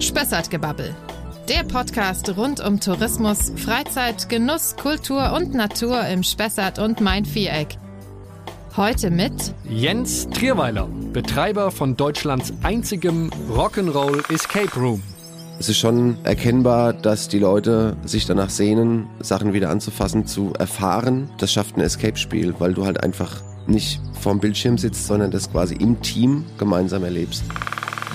Spessartgebabbel. Der Podcast rund um Tourismus, Freizeit, Genuss, Kultur und Natur im Spessart und Main-Viereck. Heute mit Jens Trierweiler, Betreiber von Deutschlands einzigem Rock'n'Roll Escape Room. Es ist schon erkennbar, dass die Leute sich danach sehnen, Sachen wieder anzufassen, zu erfahren. Das schafft ein Escape-Spiel, weil du halt einfach nicht vorm Bildschirm sitzt, sondern das quasi im Team gemeinsam erlebst.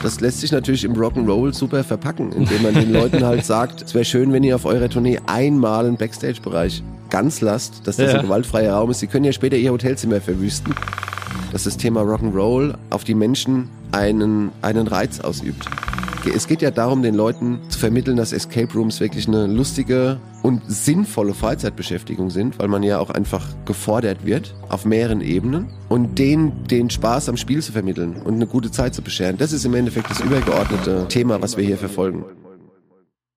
Das lässt sich natürlich im Rock'n'Roll super verpacken, indem man den Leuten halt sagt, es wäre schön, wenn ihr auf eurer Tournee einmal einen Backstage-Bereich ganz lasst, dass das ja. ein gewaltfreier Raum ist. Sie können ja später ihr Hotelzimmer verwüsten. Dass das Thema Rock'n'Roll auf die Menschen einen, einen Reiz ausübt. Es geht ja darum, den Leuten zu vermitteln, dass Escape Rooms wirklich eine lustige und sinnvolle Freizeitbeschäftigung sind, weil man ja auch einfach gefordert wird auf mehreren Ebenen und denen den Spaß am Spiel zu vermitteln und eine gute Zeit zu bescheren. Das ist im Endeffekt das übergeordnete Thema, was wir hier verfolgen.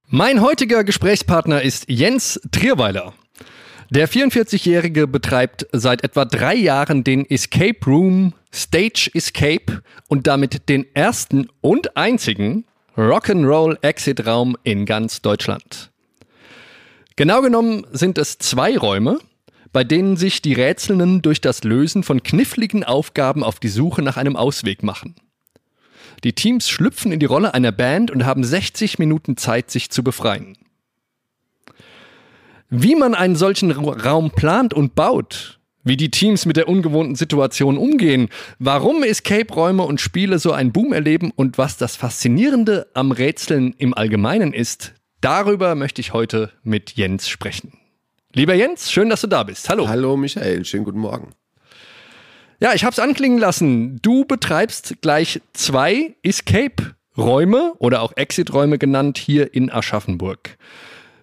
Mein heutiger Gesprächspartner ist Jens Trierweiler. Der 44-Jährige betreibt seit etwa drei Jahren den Escape Room Stage Escape und damit den ersten und einzigen Rock'n'Roll Exit Raum in ganz Deutschland. Genau genommen sind es zwei Räume, bei denen sich die Rätselnden durch das Lösen von kniffligen Aufgaben auf die Suche nach einem Ausweg machen. Die Teams schlüpfen in die Rolle einer Band und haben 60 Minuten Zeit, sich zu befreien. Wie man einen solchen Raum plant und baut, wie die Teams mit der ungewohnten Situation umgehen, warum Escape-Räume und Spiele so einen Boom erleben und was das Faszinierende am Rätseln im Allgemeinen ist, darüber möchte ich heute mit Jens sprechen. Lieber Jens, schön, dass du da bist. Hallo. Hallo Michael, schönen guten Morgen. Ja, ich habe es anklingen lassen. Du betreibst gleich zwei Escape-Räume oder auch Exit-Räume genannt hier in Aschaffenburg.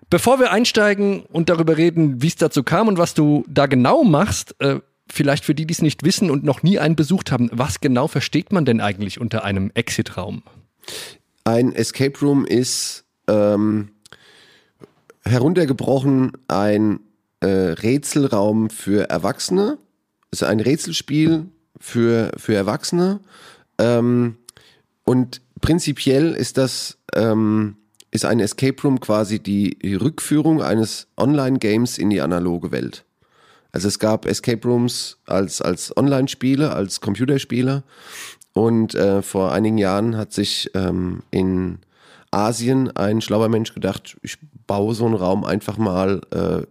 Bevor wir einsteigen und darüber reden, wie es dazu kam und was du da genau machst, äh, vielleicht für die, die es nicht wissen und noch nie einen besucht haben, was genau versteht man denn eigentlich unter einem Exit-Raum? Ein Escape Room ist ähm, heruntergebrochen ein äh, Rätselraum für Erwachsene. Es ist ein Rätselspiel für, für Erwachsene. Ähm, und prinzipiell ist das ähm, ist ein Escape Room quasi die Rückführung eines Online-Games in die analoge Welt. Also es gab Escape Rooms als, als Online-Spiele, als Computerspiele. Und äh, vor einigen Jahren hat sich ähm, in Asien ein schlauer Mensch gedacht, ich baue so einen Raum einfach mal äh,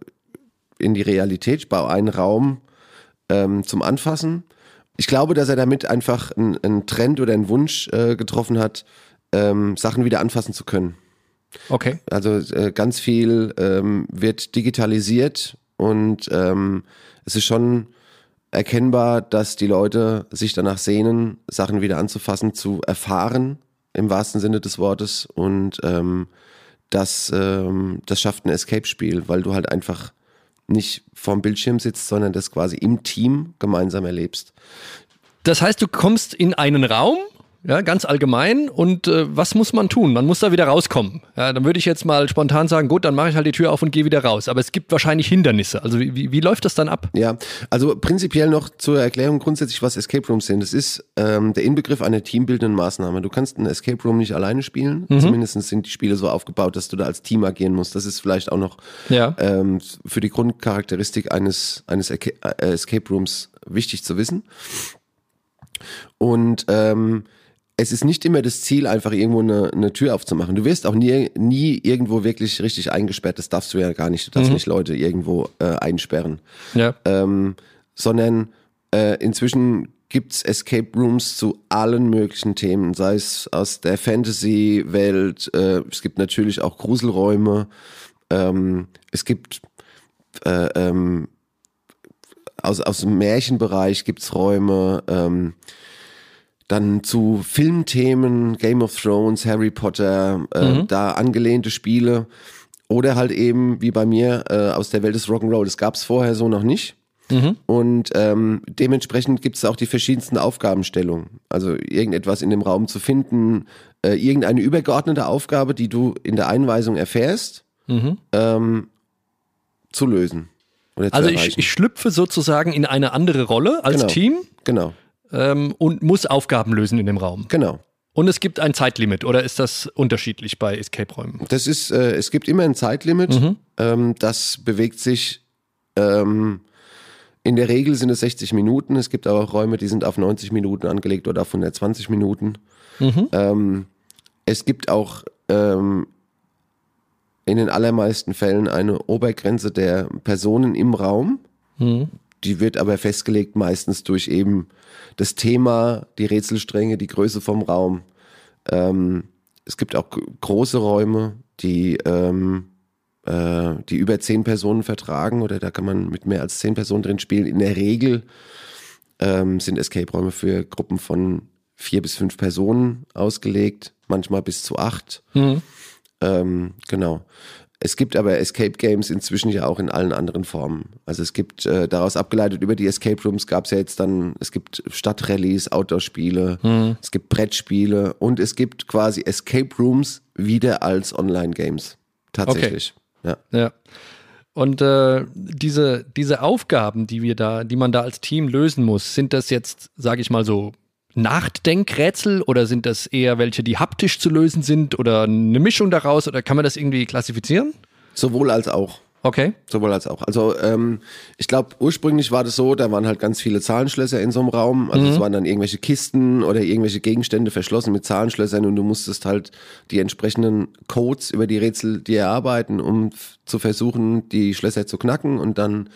in die Realität. Ich baue einen Raum ähm, zum Anfassen. Ich glaube, dass er damit einfach einen Trend oder einen Wunsch äh, getroffen hat, ähm, Sachen wieder anfassen zu können. Okay. Also äh, ganz viel ähm, wird digitalisiert und ähm, es ist schon erkennbar, dass die Leute sich danach sehnen, Sachen wieder anzufassen, zu erfahren, im wahrsten Sinne des Wortes. Und ähm, das, ähm, das schafft ein Escape-Spiel, weil du halt einfach nicht vorm Bildschirm sitzt, sondern das quasi im Team gemeinsam erlebst. Das heißt, du kommst in einen Raum ja, ganz allgemein. Und äh, was muss man tun? Man muss da wieder rauskommen. Ja, dann würde ich jetzt mal spontan sagen, gut, dann mache ich halt die Tür auf und gehe wieder raus. Aber es gibt wahrscheinlich Hindernisse. Also wie, wie, wie läuft das dann ab? Ja, also prinzipiell noch zur Erklärung grundsätzlich, was Escape Rooms sind. Es ist ähm, der Inbegriff einer teambildenden Maßnahme. Du kannst ein Escape Room nicht alleine spielen. Mhm. Zumindest sind die Spiele so aufgebaut, dass du da als Team agieren musst. Das ist vielleicht auch noch ja. ähm, für die Grundcharakteristik eines, eines äh, Escape Rooms wichtig zu wissen. Und ähm, es ist nicht immer das Ziel, einfach irgendwo eine, eine Tür aufzumachen. Du wirst auch nie, nie irgendwo wirklich richtig eingesperrt. Das darfst du ja gar nicht. Du darfst mhm. nicht Leute irgendwo äh, einsperren. Ja. Ähm, sondern äh, inzwischen gibt's Escape Rooms zu allen möglichen Themen, sei es aus der Fantasy-Welt. Äh, es gibt natürlich auch Gruselräume. Ähm, es gibt äh, ähm, aus, aus dem Märchenbereich gibt's Räume. Dann zu Filmthemen, Game of Thrones, Harry Potter, äh, mhm. da angelehnte Spiele. Oder halt eben, wie bei mir, äh, aus der Welt des Rock'n'Roll. Das gab es vorher so noch nicht. Mhm. Und ähm, dementsprechend gibt es auch die verschiedensten Aufgabenstellungen. Also irgendetwas in dem Raum zu finden, äh, irgendeine übergeordnete Aufgabe, die du in der Einweisung erfährst, mhm. ähm, zu lösen. also ich, ich, schlüpfe sozusagen in eine andere Rolle als genau. Team. Genau ähm, und muss Aufgaben lösen in dem Raum. Genau. Und es gibt ein Zeitlimit oder ist das unterschiedlich bei Escape-Räumen? Das ist, äh, es gibt immer ein Zeitlimit. Mhm. Ähm, das bewegt sich, ähm, in der Regel sind es 60 Minuten. Es gibt aber auch Räume, die sind auf 90 Minuten angelegt oder auf 120 Minuten. Ähm, es gibt auch ähm, in den allermeisten Fällen eine Obergrenze der Personen im Raum. Die wird aber festgelegt meistens durch eben das Thema, die Rätselstränge, die Größe vom Raum. Ähm, es gibt auch große Räume, die, ähm, äh, die über zehn Personen vertragen oder da kann man mit mehr als zehn Personen drin spielen. In der Regel ähm, sind Escape-Räume für Gruppen von vier bis fünf Personen ausgelegt, manchmal bis zu acht. Ähm, genau. Es gibt aber Escape Games inzwischen ja auch in allen anderen Formen. Also es gibt äh, daraus abgeleitet über die Escape Rooms gab es ja jetzt dann, es gibt Stadtrallies, Outdoor-Spiele, es gibt Brettspiele und es gibt quasi Escape Rooms wieder als Online-Games. Tatsächlich. Ja. Ja. Und äh, diese, diese Aufgaben, die wir da, die man da als Team lösen muss, sind das jetzt, sage ich mal so, Nachdenkrätsel oder sind das eher welche, die haptisch zu lösen sind oder eine Mischung daraus oder kann man das irgendwie klassifizieren? Sowohl als auch. Okay. Sowohl als auch. Also ähm, ich glaube, ursprünglich war das so, da waren halt ganz viele Zahlenschlösser in so einem Raum. Also es waren dann irgendwelche Kisten oder irgendwelche Gegenstände verschlossen mit Zahlenschlössern und du musstest halt die entsprechenden Codes über die Rätsel dir erarbeiten, um zu versuchen, die Schlösser zu knacken und dann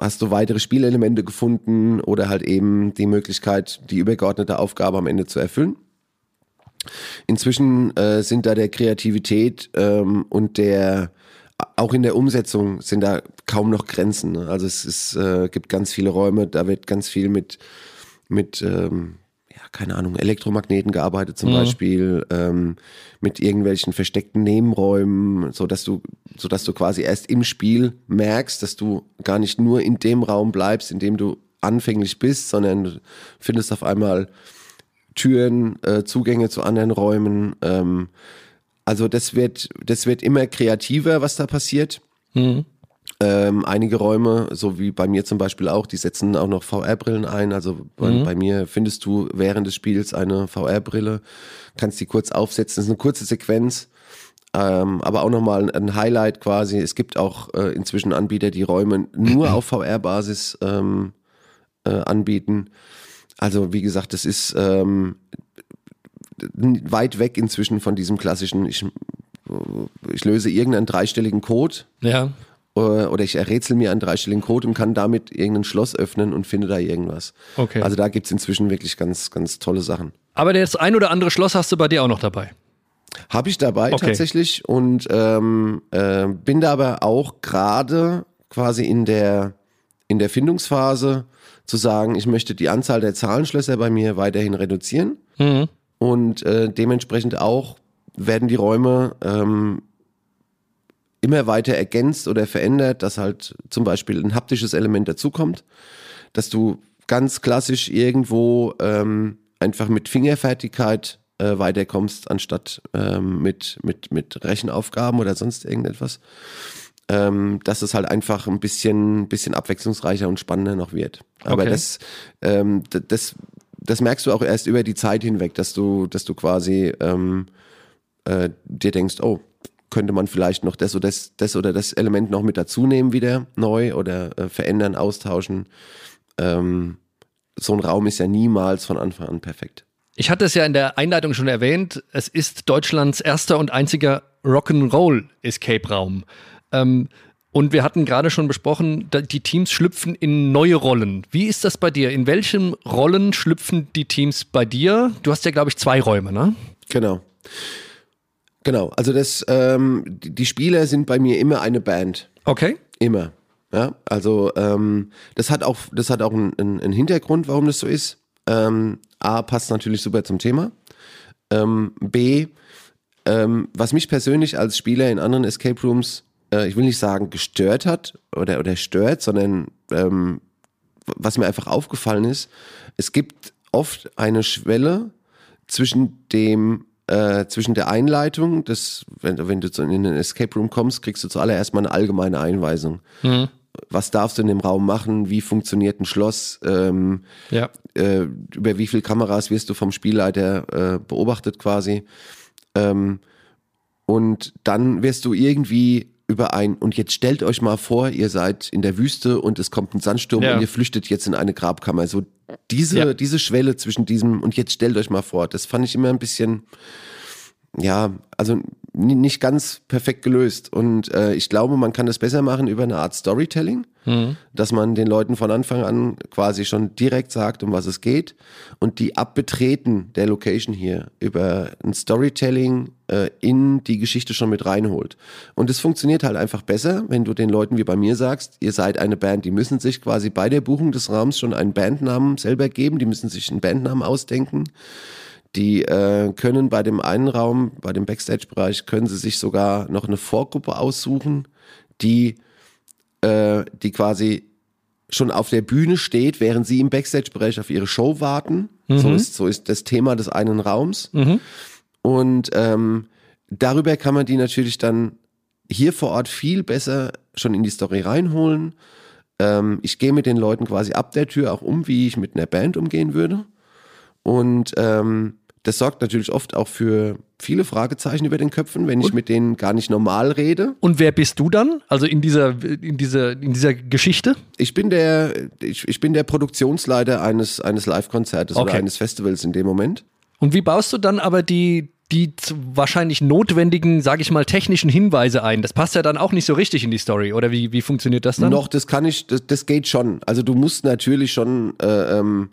hast du weitere Spielelemente gefunden oder halt eben die Möglichkeit, die übergeordnete Aufgabe am Ende zu erfüllen. Inzwischen äh, sind da der Kreativität ähm, und der auch in der Umsetzung sind da kaum noch Grenzen. Ne? Also es ist, äh, gibt ganz viele Räume, da wird ganz viel mit mit ähm, keine Ahnung Elektromagneten gearbeitet zum Beispiel ähm, mit irgendwelchen versteckten Nebenräumen, so dass du so dass du quasi erst im Spiel merkst, dass du gar nicht nur in dem Raum bleibst, in dem du anfänglich bist, sondern du findest auf einmal Türen, äh, Zugänge zu anderen Räumen. Ähm, also das wird, das wird immer kreativer, was da passiert. Ähm, einige Räume, so wie bei mir zum Beispiel auch, die setzen auch noch VR-Brillen ein. Also bei, bei mir findest du während des Spiels eine VR-Brille, kannst die kurz aufsetzen. Das ist eine kurze Sequenz. Ähm, aber auch nochmal ein Highlight quasi. Es gibt auch äh, inzwischen Anbieter, die Räume nur auf VR-Basis ähm, äh, anbieten. Also wie gesagt, das ist ähm, weit weg inzwischen von diesem klassischen, ich, ich löse irgendeinen dreistelligen Code Ja. Äh, oder ich errätsel mir einen dreistelligen Code und kann damit irgendein Schloss öffnen und finde da irgendwas. Okay. Also da gibt's inzwischen wirklich ganz, ganz tolle Sachen. Aber das ein oder andere Schloss hast du bei dir auch noch dabei. Habe ich dabei Okay. tatsächlich und ähm, äh, bin da aber auch gerade quasi in der, in der Findungsphase zu sagen, ich möchte die Anzahl der Zahlenschlösser bei mir weiterhin reduzieren und äh, dementsprechend auch werden die Räume ähm, immer weiter ergänzt oder verändert, dass halt zum Beispiel ein haptisches Element dazukommt, dass du ganz klassisch irgendwo ähm, einfach mit Fingerfertigkeit äh, weiterkommst, anstatt ähm, mit, mit, mit Rechenaufgaben oder sonst irgendetwas. Ähm, dass es halt einfach ein bisschen, bisschen abwechslungsreicher und spannender noch wird. Aber Okay. das, ähm, das, das merkst du auch erst über die Zeit hinweg, dass du, dass du quasi ähm, äh, dir denkst, oh, könnte man vielleicht noch das oder das, das oder das Element noch mit dazu nehmen wieder neu oder äh, verändern, austauschen. Ähm, so ein Raum ist ja niemals von Anfang an perfekt. Ich hatte es ja in der Einleitung schon erwähnt, es ist Deutschlands erster und einziger Rock'n'Roll Escape Raum. Ähm, und wir hatten gerade schon besprochen, die Teams schlüpfen in neue Rollen. Wie ist das bei dir? In welchen Rollen schlüpfen die Teams bei dir? Du hast ja, glaube ich, zwei Räume, ne? Genau. Genau. Also das, ähm, die Spieler sind bei mir immer eine Band. Okay. Immer. Ja, also ähm, das hat auch, das hat auch einen, einen einen Hintergrund, warum das so ist. Ähm, A, passt natürlich super zum Thema. Ähm, B, ähm, was mich persönlich als Spieler in anderen Escape Rooms, äh, ich will nicht sagen gestört hat oder, oder stört, sondern ähm, was mir einfach aufgefallen ist, es gibt oft eine Schwelle zwischen dem äh, zwischen der Einleitung, des, wenn, wenn du zu- in den Escape Room kommst, kriegst du zuallererst mal eine allgemeine Einweisung. was darfst du in dem Raum machen, wie funktioniert ein Schloss, ähm, Ja. äh, über wie viele Kameras wirst du vom Spielleiter äh, beobachtet quasi. Ähm, und dann wirst du irgendwie über ein, und jetzt stellt euch mal vor, ihr seid in der Wüste und es kommt ein Sandsturm Ja. und ihr flüchtet jetzt in eine Grabkammer. So diese, Ja. diese Schwelle zwischen diesem und jetzt stellt euch mal vor, das fand ich immer ein bisschen, ja, also nicht ganz perfekt gelöst. Und äh, ich glaube, man kann das besser machen über eine Art Storytelling, dass man den Leuten von Anfang an quasi schon direkt sagt, um was es geht und die ab Betreten der Location hier über ein Storytelling äh, in die Geschichte schon mit reinholt. Und es funktioniert halt einfach besser, wenn du den Leuten wie bei mir sagst, ihr seid eine Band, die müssen sich quasi bei der Buchung des Raums schon einen Bandnamen selber geben, die müssen sich einen Bandnamen ausdenken. Die äh, können bei dem einen Raum, bei dem Backstage-Bereich, können sie sich sogar noch eine Vorgruppe aussuchen, die, äh, die quasi schon auf der Bühne steht, während sie im Backstage-Bereich auf ihre Show warten. So, ist, so ist das Thema des einen Raums. Und ähm, darüber kann man die natürlich dann hier vor Ort viel besser schon in die Story reinholen. Ähm, ich gehe mit den Leuten quasi ab der Tür auch um, wie ich mit einer Band umgehen würde. Und ähm, das sorgt natürlich oft auch für viele Fragezeichen über den Köpfen, wenn ich mit denen gar nicht normal rede. Und wer bist du dann? Also in dieser, in dieser, in dieser Geschichte? Ich bin der, ich, ich bin der Produktionsleiter eines, eines Live-Konzertes oder Okay. eines Festivals in dem Moment. Und wie baust du dann aber die, die wahrscheinlich notwendigen, sage ich mal, technischen Hinweise ein? Das passt ja dann auch nicht so richtig in die Story. Oder wie, wie funktioniert das dann? Noch, das kann ich, das, das geht schon. Also du musst natürlich schon, äh, ähm,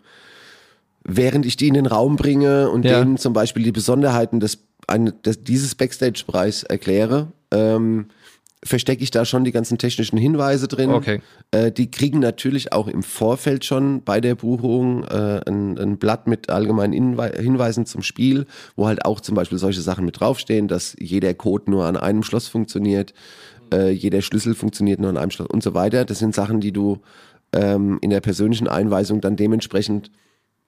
während ich die in den Raum bringe und Ja. denen zum Beispiel die Besonderheiten des, ein, des dieses Backstage-Bereichs erkläre, ähm, verstecke ich da schon die ganzen technischen Hinweise drin. Okay. Äh, die kriegen natürlich auch im Vorfeld schon bei der Buchung äh, ein, ein Blatt mit allgemeinen Hinwei- Hinweisen zum Spiel, wo halt auch zum Beispiel solche Sachen mit draufstehen, dass jeder Code nur an einem Schloss funktioniert, äh, jeder Schlüssel funktioniert nur an einem Schloss und so weiter. Das sind Sachen, die du ähm, in der persönlichen Einweisung dann dementsprechend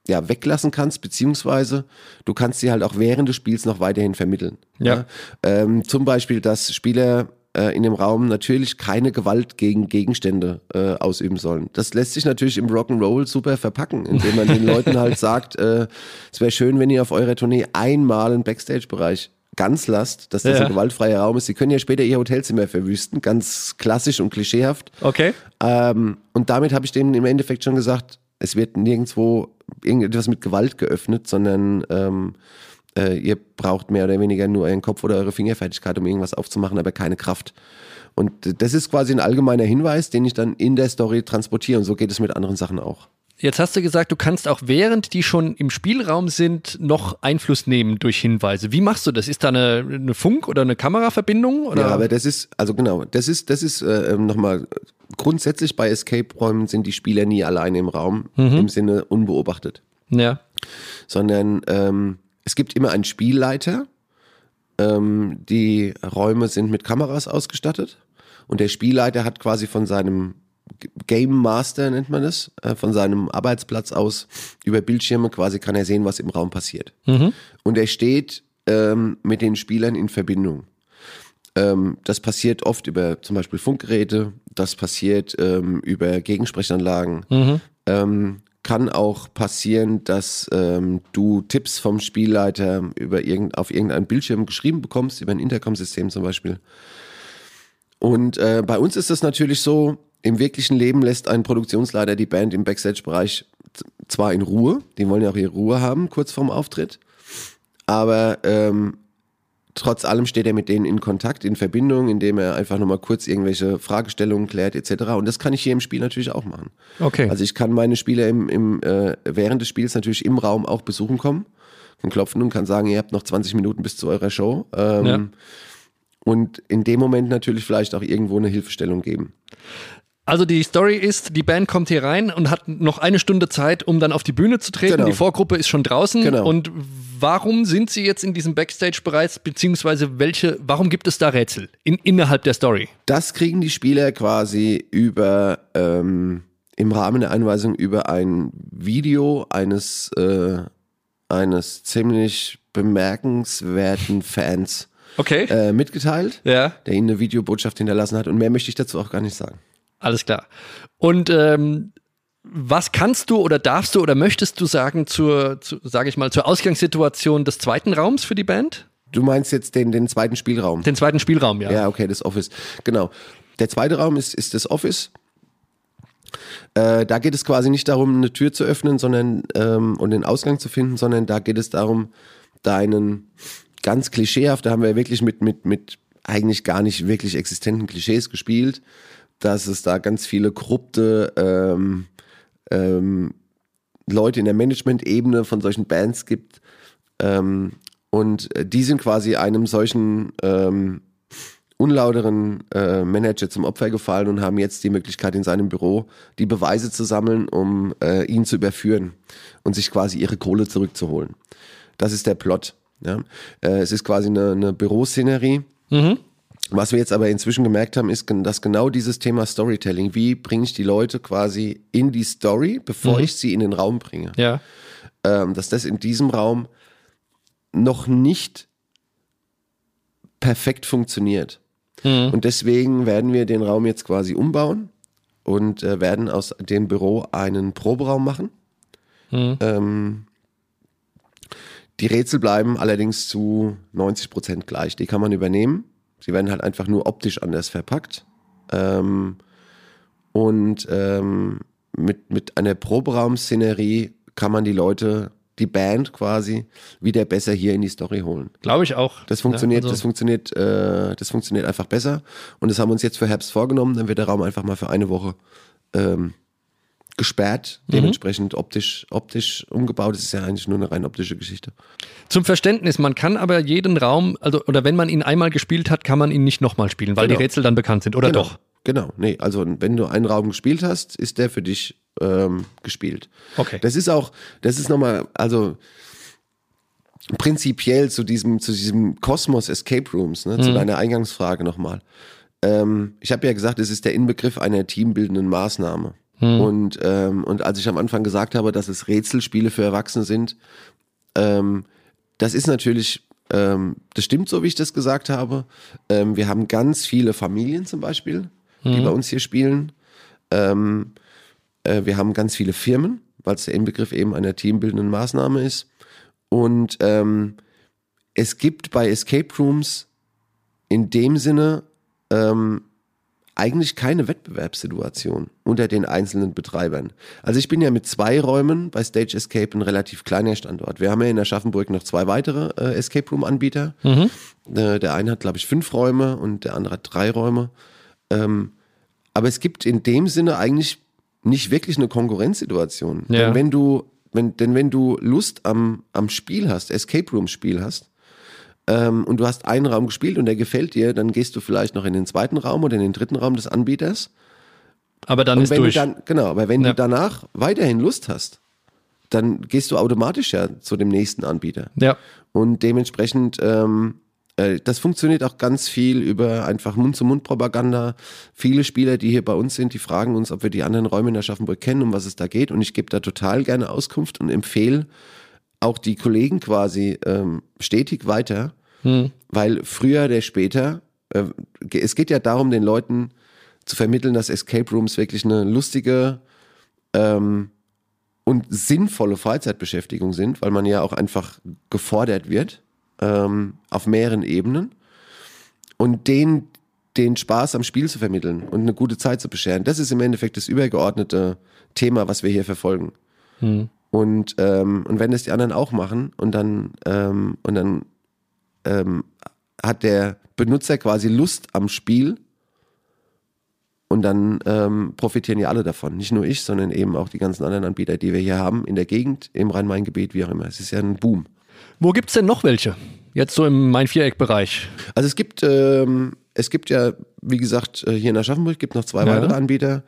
ja, weglassen kannst, beziehungsweise du kannst sie halt auch während des Spiels noch weiterhin vermitteln. Ja. Ähm, zum Beispiel, dass Spieler äh, in dem Raum natürlich keine Gewalt gegen Gegenstände äh, ausüben sollen. Das lässt sich natürlich im Rock'n'Roll super verpacken, indem man den Leuten halt sagt, äh, es wäre schön, wenn ihr auf eurer Tournee einmal einen Backstage-Bereich ganz lasst, dass das Ja. ein gewaltfreier Raum ist. Sie können ja später ihr Hotelzimmer verwüsten, ganz klassisch und klischeehaft. Okay. Ähm, und damit habe ich denen im Endeffekt schon gesagt, es wird nirgendwo irgendetwas mit Gewalt geöffnet, sondern ähm, äh, ihr braucht mehr oder weniger nur euren Kopf oder eure Fingerfertigkeit, um irgendwas aufzumachen, aber keine Kraft. Und das ist quasi ein allgemeiner Hinweis, den ich dann in der Story transportiere. Und so geht es mit anderen Sachen auch. Jetzt hast du gesagt, du kannst auch während die schon im Spielraum sind, noch Einfluss nehmen durch Hinweise. Wie machst du das? Ist da eine, eine Funk- oder eine Kameraverbindung? Oder? Ja, aber das ist, also genau, das ist, das ist äh, nochmal grundsätzlich bei Escape-Räumen sind die Spieler nie alleine im Raum, im Sinne unbeobachtet. ja. sondern ähm, es gibt immer einen Spielleiter. Ähm, die Räume sind mit Kameras ausgestattet und der Spielleiter hat quasi von seinem Game Master nennt man es, äh, von seinem Arbeitsplatz aus über Bildschirme quasi kann er sehen, was im Raum passiert. Und er steht ähm, mit den Spielern in Verbindung. Ähm, das passiert oft über zum Beispiel Funkgeräte, das passiert ähm, über Gegensprechanlagen. Ähm, kann auch passieren, dass ähm, du Tipps vom Spielleiter über irgend, auf irgendeinen Bildschirm geschrieben bekommst, über ein Intercom-System zum Beispiel. Und äh, bei uns ist das natürlich so, im wirklichen Leben lässt ein Produktionsleiter die Band im Backstage-Bereich zwar in Ruhe, die wollen ja auch ihre Ruhe haben, kurz vorm Auftritt, aber ähm, trotz allem steht er mit denen in Kontakt, in Verbindung, indem er einfach nochmal kurz irgendwelche Fragestellungen klärt etc. Und das kann ich hier im Spiel natürlich auch machen. Okay. Also ich kann meine Spieler im, im, äh, während des Spiels natürlich im Raum auch besuchen kommen, kann klopfen und kann sagen, ihr habt noch 20 Minuten bis zu eurer Show. Ähm, Ja. Und in dem Moment natürlich vielleicht auch irgendwo eine Hilfestellung geben. Also die Story ist, die Band kommt hier rein und hat noch eine Stunde Zeit, um dann auf die Bühne zu treten. Genau. Die Vorgruppe ist schon draußen. Genau. Und warum sind sie jetzt in diesem Backstage-Bereich, beziehungsweise welche, warum gibt es da Rätsel in, innerhalb der Story? Das kriegen die Spieler quasi über ähm, im Rahmen der Einweisung über ein Video eines äh, eines ziemlich bemerkenswerten Fans Okay. äh, mitgeteilt, ja. der ihnen eine Videobotschaft hinterlassen hat. Und mehr möchte ich dazu auch gar nicht sagen. Alles klar. Und ähm, was kannst du oder darfst du oder möchtest du sagen zur, zu, sage ich mal, zur Ausgangssituation des zweiten Raums für die Band? Du meinst jetzt den, den zweiten Spielraum? Den zweiten Spielraum, ja. Ja, okay, das Office. Genau. Der zweite Raum ist, ist das Office. Äh, da geht es quasi nicht darum, eine Tür zu öffnen sondern, ähm, und den Ausgang zu finden, sondern da geht es darum, deinen ganz klischeehaft, da haben wir wirklich mit, mit, mit eigentlich gar nicht wirklich existenten Klischees gespielt, dass es da ganz viele korrupte ähm, ähm, Leute in der Management-Ebene von solchen Bands gibt. Ähm, und die sind quasi einem solchen ähm, unlauteren äh, Manager zum Opfer gefallen und haben jetzt die Möglichkeit in seinem Büro die Beweise zu sammeln, um äh, ihn zu überführen und sich quasi ihre Kohle zurückzuholen. Das ist der Plot. Ja? Äh, es ist quasi eine, eine Büroszenerie. Mhm. Was wir jetzt aber inzwischen gemerkt haben, ist, dass genau dieses Thema Storytelling, wie bringe ich die Leute quasi in die Story, bevor mhm. ich sie in den Raum bringe, ja. ähm, dass das in diesem Raum noch nicht perfekt funktioniert. Mhm. Und deswegen werden wir den Raum jetzt quasi umbauen und äh, werden aus dem Büro einen Proberaum machen. Mhm. Ähm, die Rätsel bleiben allerdings zu 90 Prozent gleich. Die kann man übernehmen. Sie werden halt einfach nur optisch anders verpackt. Ähm, und ähm, mit, mit einer Proberaum-Szenerie kann man die Leute die Band quasi wieder besser hier in die Story holen. Glaube ich auch. Das funktioniert, ja, also das funktioniert, äh, das funktioniert einfach besser. Und das haben wir uns jetzt für Herbst vorgenommen. Dann wird der Raum einfach mal für eine Woche ähm, gesperrt, mhm. dementsprechend optisch, optisch umgebaut. Das ist ja eigentlich nur eine rein optische Geschichte. Zum Verständnis, man kann aber jeden Raum, also oder wenn man ihn einmal gespielt hat, kann man ihn nicht nochmal spielen, weil genau. die Rätsel dann bekannt sind, oder genau. doch? Genau, nee, also wenn du einen Raum gespielt hast, ist der für dich ähm, gespielt. Okay. Das ist auch, das ist nochmal, also prinzipiell zu diesem, zu diesem Kosmos Escape Rooms, ne, mhm. zu deiner Eingangsfrage nochmal. Ähm, ich habe ja gesagt, es ist der Inbegriff einer teambildenden Maßnahme. Mhm. Und, ähm, und als ich am Anfang gesagt habe, dass es Rätselspiele für Erwachsene sind, ähm, das ist natürlich, ähm, das stimmt so, wie ich das gesagt habe. Ähm, wir haben ganz viele Familien zum Beispiel, die mhm. bei uns hier spielen. Ähm, äh, wir haben ganz viele Firmen, weil es der Inbegriff eben einer teambildenden Maßnahme ist. Und ähm, es gibt bei Escape Rooms in dem Sinne ähm, eigentlich keine Wettbewerbssituation unter den einzelnen Betreibern. Also ich bin ja mit zwei Räumen bei Stage Escape ein relativ kleiner Standort. Wir haben ja in Aschaffenburg noch zwei weitere äh, Escape Room Anbieter. Mhm. Äh, der eine hat, glaube ich, fünf Räume und der andere hat drei Räume. Ähm, aber es gibt in dem Sinne eigentlich nicht wirklich eine Konkurrenzsituation. Ja. Denn wenn du, wenn, denn wenn du Lust am, am Spiel hast, Escape Room Spiel hast, ähm, und du hast einen Raum gespielt und der gefällt dir, dann gehst du vielleicht noch in den zweiten Raum oder in den dritten Raum des Anbieters. Aber dann und ist durch. Dann, genau, aber wenn ja. du danach weiterhin Lust hast, dann gehst du automatisch ja zu dem nächsten Anbieter. Ja. Und dementsprechend ähm, äh, das funktioniert auch ganz viel über einfach Mund-zu-Mund-Propaganda. Viele Spieler, die hier bei uns sind, die fragen uns, ob wir die anderen Räume in Aschaffenburg kennen, um was es da geht. Und ich gebe da total gerne Auskunft und empfehle auch die Kollegen quasi ähm, stetig weiter, hm. weil früher oder später, äh, es geht ja darum, den Leuten zu vermitteln, dass Escape Rooms wirklich eine lustige ähm, und sinnvolle Freizeitbeschäftigung sind, weil man ja auch einfach gefordert wird ähm, auf mehreren Ebenen und den, den Spaß am Spiel zu vermitteln und eine gute Zeit zu bescheren. Das ist im Endeffekt das übergeordnete Thema, was wir hier verfolgen. Hm. Und, ähm, und wenn das die anderen auch machen und dann, ähm, und dann ähm, hat der Benutzer quasi Lust am Spiel und dann ähm, profitieren ja alle davon. Nicht nur ich, sondern eben auch die ganzen anderen Anbieter, die wir hier haben, in der Gegend, im Rhein-Main-Gebiet, wie auch immer. Es ist ja ein Boom. Wo gibt es denn noch welche? Jetzt so im Main-Viereck-Bereich. Also es gibt, ähm, es gibt ja, wie gesagt, äh, hier in Aschaffenburg gibt noch zwei ja. weitere Anbieter.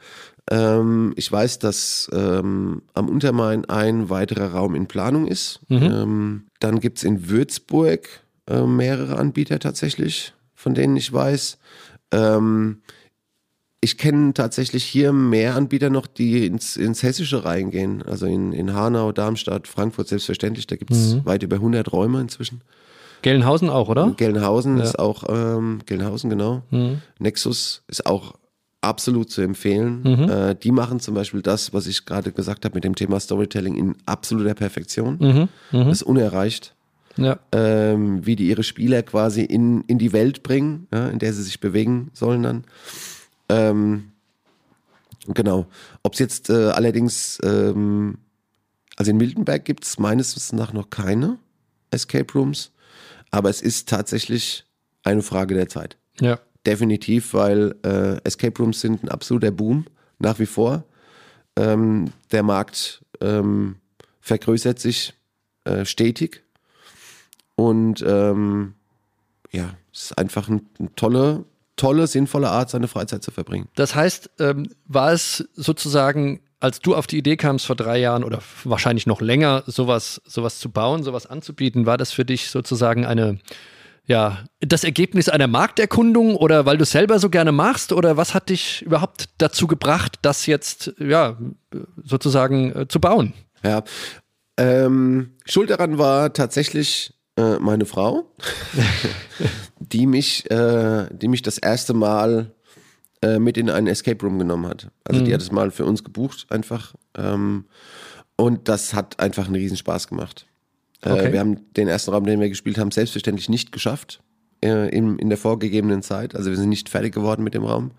Ähm, ich weiß, dass ähm, am Untermain ein weiterer Raum in Planung ist. Mhm. Ähm, dann gibt es in Würzburg äh, mehrere Anbieter tatsächlich, von denen ich weiß. Ähm, ich kenne tatsächlich hier mehr Anbieter noch, die ins, ins Hessische reingehen. Also in, in Hanau, Darmstadt, Frankfurt selbstverständlich. Da gibt es mhm. weit über 100 Räume inzwischen. Gelnhausen auch, oder? Gelnhausen ja. ist auch, ähm, Gelnhausen, genau. Mhm. Nexus ist auch absolut zu empfehlen. Mhm. Äh, die machen zum Beispiel das, was ich gerade gesagt habe mit dem Thema Storytelling in absoluter Perfektion. Mhm. Das ist unerreicht. Ja. ähm, wie die ihre Spieler quasi in, in die Welt bringen, ja, in der sie sich bewegen sollen dann. Ähm, genau. Ob es jetzt äh, allerdings, ähm, also in Miltenberg gibt es meines Wissens nach noch keine Escape Rooms, aber es ist tatsächlich eine Frage der Zeit. Ja. Definitiv, weil äh, Escape Rooms sind ein absoluter Boom nach wie vor. Ähm, der Markt ähm, vergrößert sich äh, stetig. Und ähm, ja, es ist einfach eine, tolle, tolle, sinnvolle Art, seine Freizeit zu verbringen. Das heißt, ähm, war es sozusagen, als du auf die Idee kamst vor drei Jahren oder wahrscheinlich noch länger, sowas, sowas zu bauen, sowas anzubieten, war das für dich sozusagen eine, ja, das Ergebnis einer Markterkundung oder weil du es selber so gerne machst oder was hat dich überhaupt dazu gebracht, das jetzt, ja, sozusagen äh, zu bauen? Ja. Ähm, Schuld daran war tatsächlich äh, meine Frau, die mich, äh, die mich das erste Mal äh, mit in einen Escape Room genommen hat. Also die hat es mal für uns gebucht einfach. Ähm, und das hat einfach einen Riesenspaß gemacht. Äh, Okay. Wir haben den ersten Raum, den wir gespielt haben, selbstverständlich nicht geschafft äh, in, in der vorgegebenen Zeit. Also wir sind nicht fertig geworden mit dem Raum.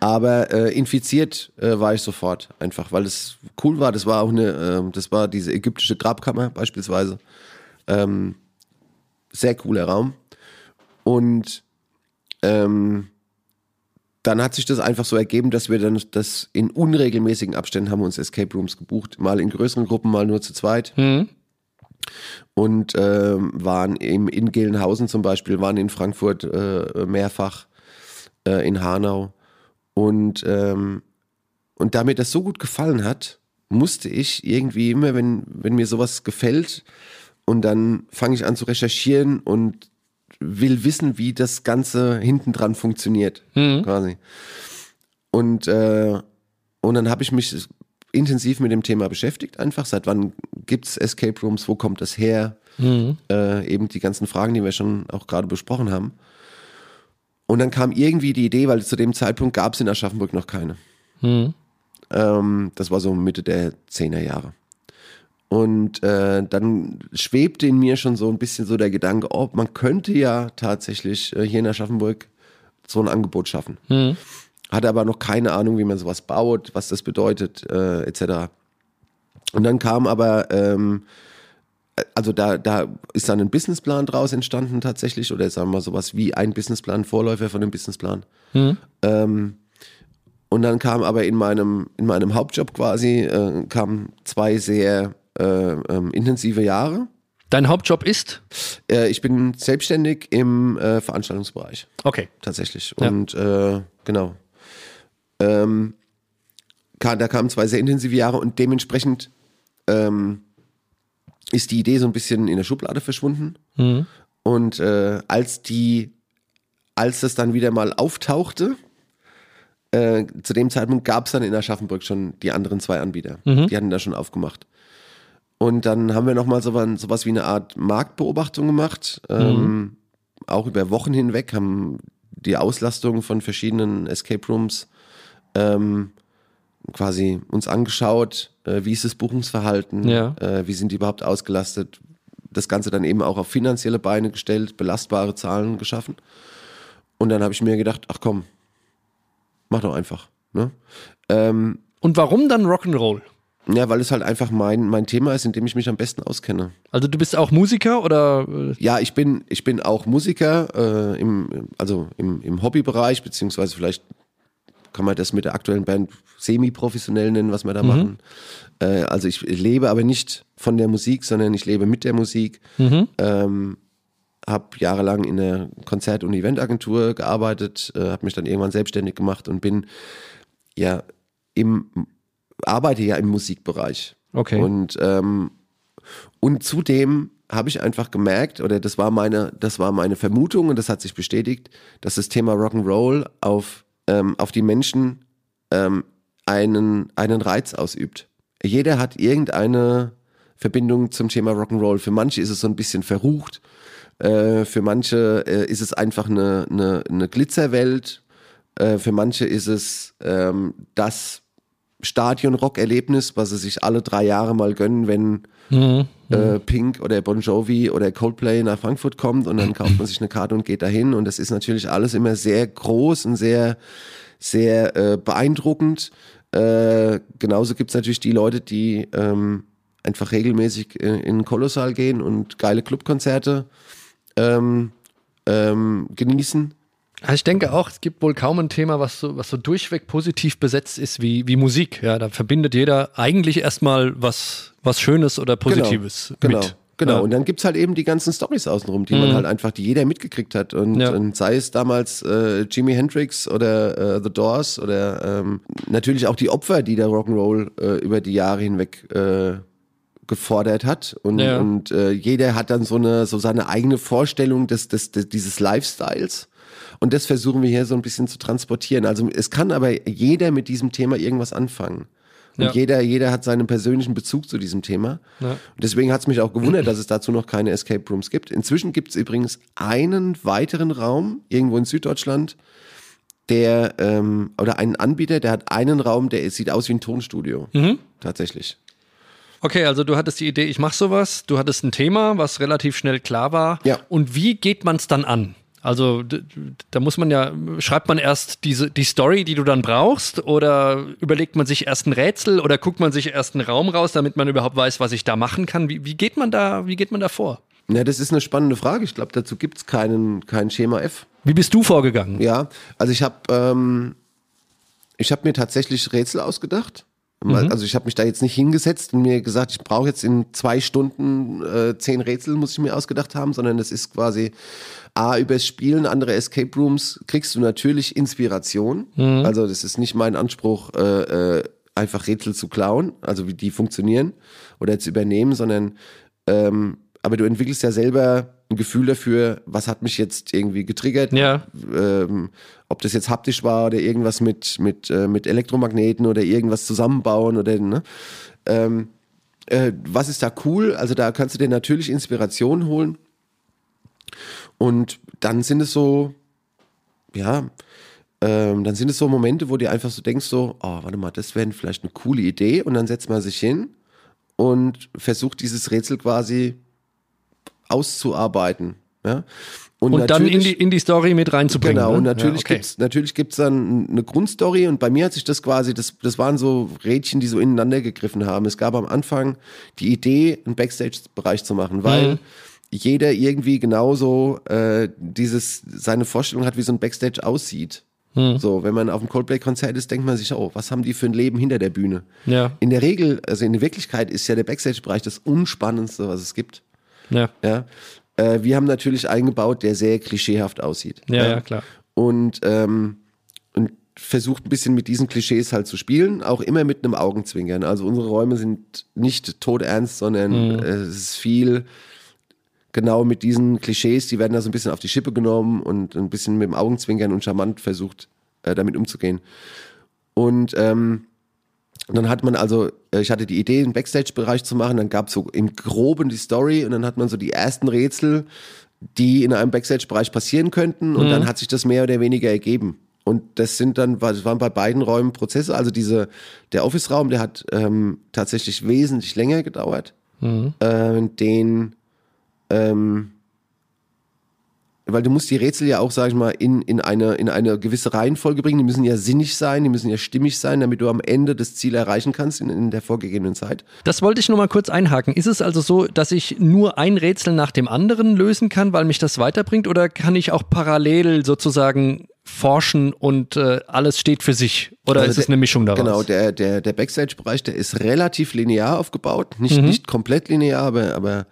Aber äh, infiziert äh, war ich sofort einfach, weil es cool war. Das war auch eine, ähm, das war diese ägyptische Grabkammer beispielsweise. Ähm, sehr cooler Raum. Und ähm, dann hat sich das einfach so ergeben, dass wir dann das in unregelmäßigen Abständen haben uns Escape Rooms gebucht. Mal in größeren Gruppen, mal nur zu zweit. Und ähm, waren im, in Gelnhausen zum Beispiel, waren in Frankfurt äh, mehrfach, äh, in Hanau. Und, ähm, und da mir das so gut gefallen hat, musste ich irgendwie immer, wenn, wenn mir sowas gefällt, und dann fange ich an zu recherchieren und will wissen, wie das Ganze hinten dran funktioniert, quasi. Und, äh, und dann habe ich mich intensiv mit dem Thema beschäftigt, einfach. Seit wann gibt's Escape Rooms? Wo kommt das her? Äh, eben die ganzen Fragen, die wir schon auch gerade besprochen haben. Und dann kam irgendwie die Idee, weil zu dem Zeitpunkt gab's in Aschaffenburg noch keine. Ähm, das war so Mitte der 10er Jahre. Und äh, dann schwebte in mir schon so ein bisschen so der Gedanke, oh, man könnte ja tatsächlich äh, hier in Aschaffenburg so ein Angebot schaffen. Hatte aber noch keine Ahnung, wie man sowas baut, was das bedeutet, äh, etc. Und dann kam aber, ähm, also da, da ist dann ein Businessplan draus entstanden tatsächlich, oder sagen wir mal sowas wie ein Businessplan, Vorläufer von dem Businessplan. Ähm, und dann kam aber in meinem, in meinem Hauptjob quasi, äh, kamen zwei sehr äh, ähm, intensive Jahre. Dein Hauptjob ist? Äh, ich bin selbstständig im äh, Veranstaltungsbereich Okay. tatsächlich. Ja. Und äh, genau. Ähm, da kamen zwei sehr intensive Jahre und dementsprechend ähm, ist die Idee so ein bisschen in der Schublade verschwunden. Und äh, als die, als das dann wieder mal auftauchte, äh, zu dem Zeitpunkt gab es dann in Aschaffenburg schon die anderen zwei Anbieter. Die hatten da schon aufgemacht. Und dann haben wir nochmal so, was- sowas wie eine Art Marktbeobachtung gemacht, ähm, auch über Wochen hinweg, haben die Auslastung von verschiedenen Escape Rooms ähm, quasi uns angeschaut, äh, wie ist das Buchungsverhalten, Ja. äh, wie sind die überhaupt ausgelastet, das Ganze dann eben auch auf finanzielle Beine gestellt, belastbare Zahlen geschaffen. Und dann habe ich mir gedacht, ach komm, mach doch einfach. Ne? Ähm, Und warum dann Rock'n'Roll? ja, weil es halt einfach mein, mein Thema ist, in dem ich mich am besten auskenne. Also du bist auch Musiker oder? äh, Ja, ich bin, ich bin auch Musiker, äh, im, also im, im Hobbybereich, beziehungsweise vielleicht kann man das mit der aktuellen Band semi-professionell nennen, was wir da machen. Äh, also ich lebe aber nicht von der Musik, sondern ich lebe mit der Musik. Ähm, habe jahrelang in der Konzert- und Eventagentur gearbeitet, äh, habe mich dann irgendwann selbstständig gemacht und bin ja im arbeite ja im Musikbereich. Okay. Und ähm, und zudem habe ich einfach gemerkt, oder das war meine, das war meine Vermutung und das hat sich bestätigt, dass das Thema Rock'n'Roll auf, ähm, auf die Menschen ähm, einen, einen Reiz ausübt. Jeder hat irgendeine Verbindung zum Thema Rock'n'Roll. Für manche ist es so ein bisschen verrucht, äh, für manche äh, ist es einfach eine, eine, eine Glitzerwelt. Äh, für manche ist es ähm, das Stadion-Rock-Erlebnis, was sie sich alle drei Jahre mal gönnen, wenn Mhm. äh, Pink oder Bon Jovi oder Coldplay nach Frankfurt kommt und dann kauft man sich eine Karte und geht dahin. Und das ist natürlich alles immer sehr groß und sehr, sehr äh, beeindruckend. Äh, genauso gibt's natürlich die Leute, die ähm, einfach regelmäßig äh, in den Kolossal gehen und geile Clubkonzerte ähm, ähm, genießen. Also ich denke auch, es gibt wohl kaum ein Thema, was so, was so durchweg positiv besetzt ist wie, wie Musik. Ja, da verbindet jeder eigentlich erstmal was, was Schönes oder Positives genau, mit. Genau. Ja. Und dann gibt's halt eben die ganzen Stories außenrum, die man Mhm. halt einfach, die jeder mitgekriegt hat. Und, Ja. und sei es damals äh, Jimi Hendrix oder äh, The Doors oder ähm, natürlich auch die Opfer, die der Rock'n'Roll äh, über die Jahre hinweg äh, gefordert hat. Und, Ja. und äh, jeder hat dann so eine so seine eigene Vorstellung des, des, des dieses Lifestyles. Und das versuchen wir hier so ein bisschen zu transportieren. Also es kann aber jeder mit diesem Thema irgendwas anfangen. Und Ja. jeder, jeder hat seinen persönlichen Bezug zu diesem Thema. Ja. Und deswegen hat es mich auch gewundert, dass es dazu noch keine Escape Rooms gibt. Inzwischen gibt es übrigens einen weiteren Raum irgendwo in Süddeutschland, der ähm, oder einen Anbieter, der hat einen Raum, der sieht aus wie ein Tonstudio. Mhm. Tatsächlich. Okay, also du hattest die Idee, ich mache sowas, du hattest ein Thema, was relativ schnell klar war. Ja. Und wie geht man es dann an? Also da muss man ja, schreibt man erst diese, die Story, die du dann brauchst, oder überlegt man sich erst ein Rätsel oder guckt man sich erst einen Raum raus, damit man überhaupt weiß, was ich da machen kann? Wie, wie geht man da, wie geht man da vor? Ja, das ist eine spannende Frage. Ich glaube, dazu gibt es keinen kein Schema F. Wie bist du vorgegangen? Ja, also ich habe ähm, ich habe mir tatsächlich Rätsel ausgedacht. Also ich habe mich da jetzt nicht hingesetzt und mir gesagt, ich brauche jetzt in zwei Stunden äh, zehn Rätsel, muss ich mir ausgedacht haben, sondern das ist quasi A, übers Spielen, andere Escape Rooms kriegst du natürlich Inspiration. Also das ist nicht mein Anspruch, äh, äh, einfach Rätsel zu klauen, also wie die funktionieren oder zu übernehmen, sondern ähm, aber du entwickelst ja selber ein Gefühl dafür, was hat mich jetzt irgendwie getriggert, Ja. ähm, ob das jetzt haptisch war oder irgendwas mit, mit, äh, mit Elektromagneten oder irgendwas zusammenbauen oder ne? ähm, äh, was ist da cool? Also da kannst du dir natürlich Inspiration holen. Und dann sind es so, ja, ähm, dann sind es so Momente, wo du einfach so denkst, so, oh, warte mal, das wäre vielleicht eine coole Idee. Und dann setzt man sich hin und versucht dieses Rätsel quasi auszuarbeiten. Ja? Und dann in die, in die Story mit reinzubringen. Genau, ne? und natürlich ja, okay. gibt's natürlich gibt's dann eine Grundstory und bei mir hat sich das quasi, das, das waren so Rädchen, die so ineinander gegriffen haben. Es gab am Anfang die Idee, einen Backstage-Bereich zu machen, weil Mhm. Jeder irgendwie genauso äh, dieses seine Vorstellung hat, wie so ein Backstage aussieht. Mhm. So, wenn man auf einem Coldplay-Konzert ist, denkt man sich, oh, was haben die für ein Leben hinter der Bühne? Ja. In der Regel, also in der Wirklichkeit ist ja der Backstage-Bereich das Unspannendste, was es gibt. Ja. Ja. Äh, wir haben natürlich eingebaut, der sehr klischeehaft aussieht. Ja, ja, klar. Und, ähm, und versucht ein bisschen mit diesen Klischees halt zu spielen, auch immer mit einem Augenzwinkern. Also unsere Räume sind nicht todernst, sondern äh, es ist viel genau mit diesen Klischees, die werden da so ein bisschen auf die Schippe genommen und ein bisschen mit dem Augenzwinkern und charmant versucht, äh, damit umzugehen. Und ähm, dann hat man also, äh, ich hatte die Idee, einen Backstage-Bereich zu machen, dann gab es so im Groben die Story und dann hat man so die ersten Rätsel, die in einem Backstage-Bereich passieren könnten und dann hat sich das mehr oder weniger ergeben. Und das sind dann, das waren bei beiden Räumen Prozesse. Also diese, der Office-Raum, der hat ähm, tatsächlich wesentlich länger gedauert. Äh, den, ähm, weil du musst die Rätsel ja auch, sag ich mal, in, in, eine, in eine gewisse Reihenfolge bringen. Die müssen ja sinnig sein, die müssen ja stimmig sein, damit du am Ende das Ziel erreichen kannst in, in der vorgegebenen Zeit. Das wollte ich nur mal kurz einhaken. Ist es also so, dass ich nur ein Rätsel nach dem anderen lösen kann, weil mich das weiterbringt, oder kann ich auch parallel sozusagen forschen und äh, alles steht für sich? Oder Also ist es eine Mischung daraus? Genau, der, der, der Backstage-Bereich, der ist relativ linear aufgebaut. Nicht, Mhm. nicht komplett linear, aber, aber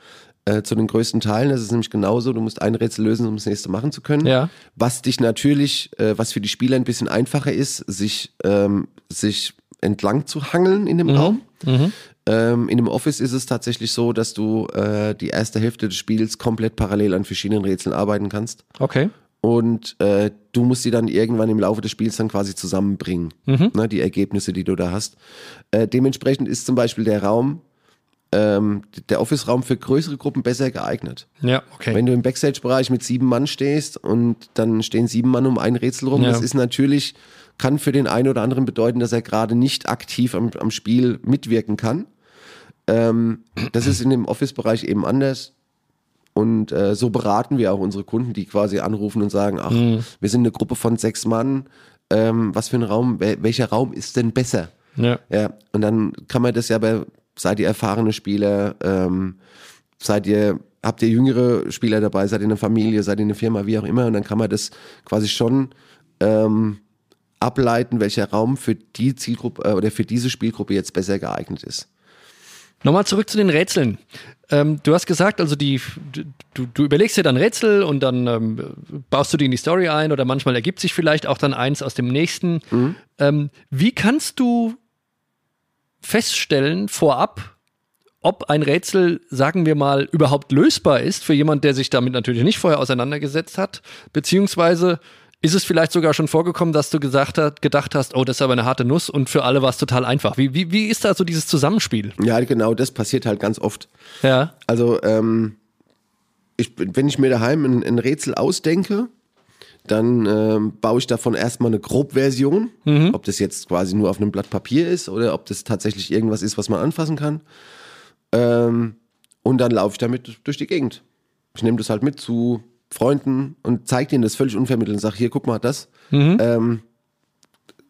äh, zu den größten Teilen. Das ist nämlich genauso, du musst ein Rätsel lösen, um das nächste machen zu können. Ja. Was dich natürlich, äh, was für die Spieler ein bisschen einfacher ist, sich, ähm, sich entlang zu hangeln in dem Mhm. Raum. Ähm, in dem Office ist es tatsächlich so, dass du äh, die erste Hälfte des Spiels komplett parallel an verschiedenen Rätseln arbeiten kannst. Okay. Und äh, du musst die dann irgendwann im Laufe des Spiels dann quasi zusammenbringen, ne, die Ergebnisse, die du da hast. Äh, dementsprechend ist zum Beispiel der Raum ähm, der Office-Raum für größere Gruppen besser geeignet. Ja, okay. Wenn du im Backstage-Bereich mit sieben Mann stehst und dann stehen sieben Mann um ein Rätsel rum, Ja. das ist natürlich, kann für den einen oder anderen bedeuten, dass er gerade nicht aktiv am, am Spiel mitwirken kann. Ähm, das ist in dem Office-Bereich eben anders. Und äh, so beraten wir auch unsere Kunden, die quasi anrufen und sagen, ach, wir sind eine Gruppe von sechs Mann, ähm, was für ein Raum, wel welcher Raum ist denn besser? ja. Ja, und dann kann man das ja bei, seid ihr erfahrene Spieler, ähm, seid ihr, habt ihr jüngere Spieler dabei, seid ihr in einer Familie, seid ihr in einer Firma, wie auch immer, und dann kann man das quasi schon ähm, ableiten, welcher Raum für die Zielgruppe äh, oder für diese Spielgruppe jetzt besser geeignet ist. Nochmal zurück zu den Rätseln. Ähm, du hast gesagt, also die, du, du überlegst dir dann Rätsel und dann ähm, baust du die in die Story ein oder manchmal ergibt sich vielleicht auch dann eins aus dem nächsten. Ähm, wie kannst du feststellen vorab, ob ein Rätsel, sagen wir mal, überhaupt lösbar ist für jemand, der sich damit natürlich nicht vorher auseinandergesetzt hat, beziehungsweise ist es vielleicht sogar schon vorgekommen, dass du gesagt hat, gedacht hast, oh, das ist aber eine harte Nuss und für alle war es total einfach. Wie, wie, wie ist da so dieses Zusammenspiel? Ja, genau, das passiert halt ganz oft. Ja. Also, ähm, ich, wenn ich mir daheim ein, ein Rätsel ausdenke, dann ähm, baue ich davon erstmal eine Grobversion, ob das jetzt quasi nur auf einem Blatt Papier ist oder ob das tatsächlich irgendwas ist, was man anfassen kann. Ähm, und dann laufe ich damit durch die Gegend. Ich nehme das halt mit zu Freunden und zeige denen das völlig unvermittelt und sage, hier, guck mal das. Ähm,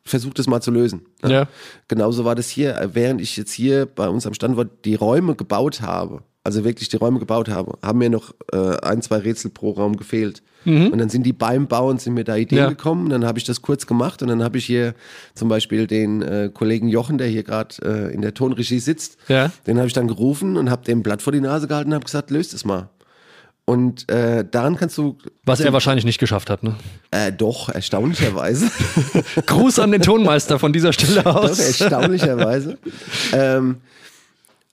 versuch das mal zu lösen. Ja. Genauso war das hier, äh, während ich jetzt hier bei uns am Standort die Räume gebaut habe, also wirklich die Räume gebaut habe, haben mir noch äh, ein, zwei Rätsel pro Raum gefehlt. Und dann sind die beim Bauen, sind mir da Ideen Ja. gekommen, dann habe ich das kurz gemacht und dann habe ich hier zum Beispiel den äh, Kollegen Jochen, der hier gerade äh, in der Tonregie sitzt, Ja. den habe ich dann gerufen und habe dem Blatt vor die Nase gehalten und habe gesagt, löst es mal. Und äh, daran kannst du, Was er wahrscheinlich nicht geschafft hat. Ne? äh, doch, erstaunlicherweise, Gruß an den Tonmeister von dieser Stelle Doch, aus. erstaunlicherweise. ähm,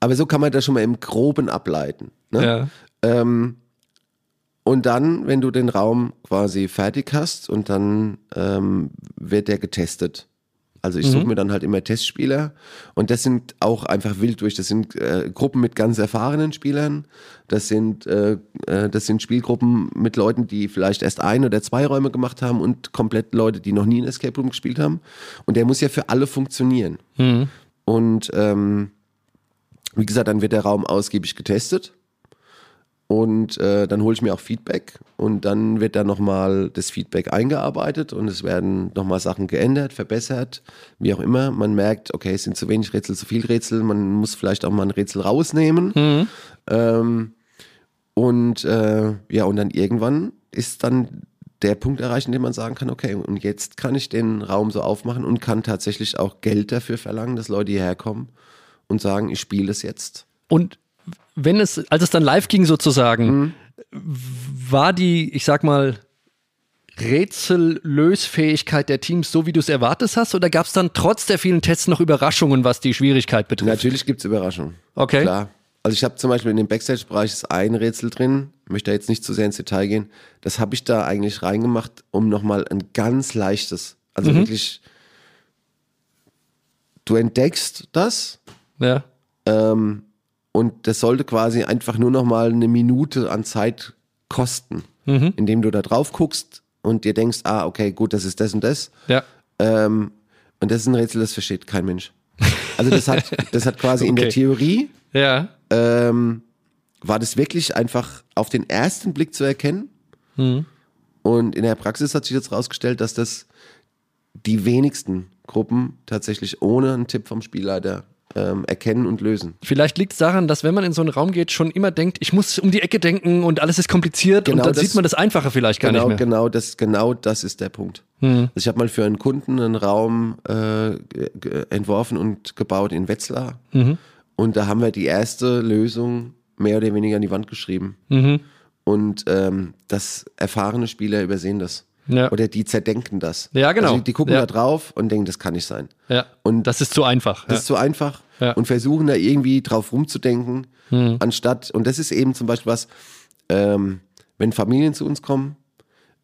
aber so kann man das schon mal im Groben ableiten. Ne? Ja. Ähm, und dann, wenn du den Raum quasi fertig hast und dann ähm, wird der getestet. Also ich suche mir dann halt immer Testspieler und das sind auch einfach wild durch. Das sind äh, Gruppen mit ganz erfahrenen Spielern. Das sind äh, äh, das sind Spielgruppen mit Leuten, die vielleicht erst ein oder zwei Räume gemacht haben und komplett Leute, die noch nie in Escape Room gespielt haben. Und der muss ja für alle funktionieren. Und ähm, wie gesagt, dann wird der Raum ausgiebig getestet und äh, dann hole ich mir auch Feedback und dann wird da nochmal das Feedback eingearbeitet und es werden nochmal Sachen geändert, verbessert, wie auch immer. Man merkt, okay, es sind zu wenig Rätsel, zu viel Rätsel, man muss vielleicht auch mal ein Rätsel rausnehmen. Ähm, und äh, ja, und dann irgendwann ist dann der Punkt erreicht, in dem man sagen kann, okay, und jetzt kann ich den Raum so aufmachen und kann tatsächlich auch Geld dafür verlangen, dass Leute hierher kommen und sagen, ich spiele es jetzt. Und wenn es, als es dann live ging sozusagen, war die, ich sag mal, Rätsellösfähigkeit der Teams so, wie du es erwartet hast? Oder gab es dann trotz der vielen Tests noch Überraschungen, was die Schwierigkeit betrifft? Natürlich gibt's Überraschungen. Okay. Klar. Also ich habe zum Beispiel in dem Backstage-Bereich ist ein Rätsel drin, möchte da jetzt nicht zu sehr ins Detail gehen. Das habe ich da eigentlich reingemacht, um nochmal ein ganz leichtes, also wirklich, du entdeckst das Ja. ähm, und das sollte quasi einfach nur nochmal eine Minute an Zeit kosten, indem du da drauf guckst und dir denkst, ah, okay, gut, das ist das und das. Ja. Ähm, und das ist ein Rätsel, das versteht kein Mensch. Also das hat, das hat quasi in der Okay. Theorie Ja. ähm, war das wirklich einfach auf den ersten Blick zu erkennen. Und in der Praxis hat sich jetzt rausgestellt, dass das die wenigsten Gruppen tatsächlich ohne einen Tipp vom Spielleiter ähm, erkennen und lösen. Vielleicht liegt es daran, dass wenn man in so einen Raum geht, schon immer denkt, ich muss um die Ecke denken und alles ist kompliziert Genau und dann das- sieht man das Einfache vielleicht gar genau, nicht mehr. genau, das, genau das ist der Punkt. Also ich habe mal für einen Kunden einen Raum äh, entworfen und gebaut in Wetzlar. Und da haben wir die erste Lösung mehr oder weniger an die Wand geschrieben. Mhm. Und ähm, das erfahrene Spieler übersehen das. Ja. Oder die zerdenken das. Ja, genau. Also die, die gucken Ja. da drauf und denken, das kann nicht sein. Ja. Und Das ist zu einfach. das ist zu einfach und versuchen da irgendwie drauf rumzudenken, anstatt, und das ist eben zum Beispiel was, ähm, wenn Familien zu uns kommen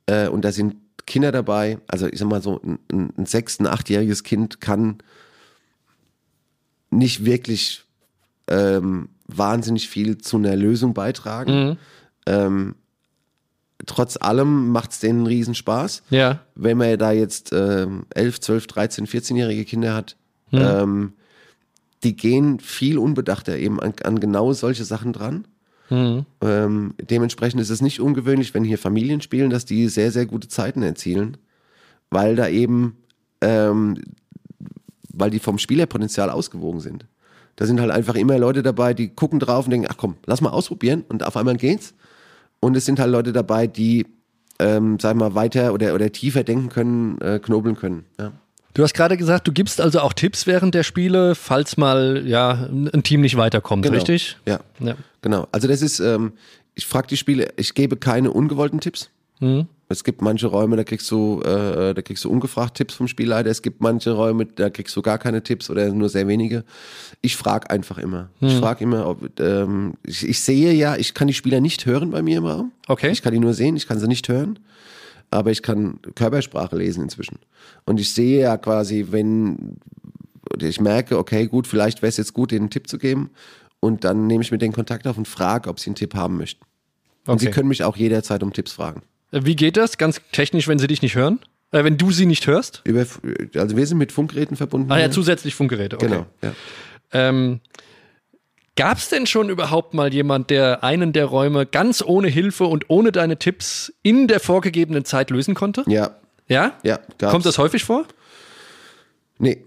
äh, und da sind Kinder dabei, also ich sag mal so, ein, ein, sechs-, ein achtjähriges Kind kann nicht wirklich ähm, wahnsinnig viel zu einer Lösung beitragen. Ähm, trotz allem macht es denen einen Riesenspaß. Ja. Wenn man da jetzt ähm, 11, 12, 13, 14-jährige Kinder hat, ähm, die gehen viel unbedachter eben an, an genau solche Sachen dran. Ähm, dementsprechend ist es nicht ungewöhnlich, wenn hier Familien spielen, dass die sehr, sehr gute Zeiten erzielen, weil da eben, ähm, weil die vom Spielerpotenzial ausgewogen sind. Da sind halt einfach immer Leute dabei, die gucken drauf und denken, ach komm, lass mal ausprobieren und auf einmal geht's. Und es sind halt Leute dabei, die, ähm, sagen wir mal, weiter oder, oder tiefer denken können, äh, knobeln können. Ja. Du hast gerade gesagt, du gibst also auch Tipps während der Spiele, falls mal ja ein Team nicht weiterkommt, Genau. richtig? Ja. Ja. Genau. Also das ist, ähm, ich frage die Spiele, ich gebe keine ungewollten Tipps. Es gibt manche Räume, da kriegst du, äh, da kriegst du ungefragt Tipps vom Spielleiter. Es gibt manche Räume, da kriegst du gar keine Tipps oder nur sehr wenige. Ich frage einfach immer. Ich frage immer, ob ähm, ich, ich sehe ja, ich kann die Spieler nicht hören bei mir im Raum. Okay. Ich kann die nur sehen, ich kann sie nicht hören. Aber ich kann Körpersprache lesen inzwischen. Und ich sehe ja quasi, wenn ich merke, okay, gut, vielleicht wäre es jetzt gut, denen einen Tipp zu geben. Und dann nehme ich mit denen Kontakt auf und frage, ob sie einen Tipp haben möchten. Und sie können mich auch jederzeit um Tipps fragen. Wie geht das? Ganz technisch, wenn sie dich nicht hören? Äh, wenn du sie nicht hörst? Über, also wir sind mit Funkgeräten verbunden. Ah ja, zusätzlich Funkgeräte. Okay. Genau. Ja. Ähm, Gab es denn schon überhaupt mal jemand, der einen der Räume ganz ohne Hilfe und ohne deine Tipps in der vorgegebenen Zeit lösen konnte? ja, Ja? ja. gab's. Kommt das häufig vor? Nee,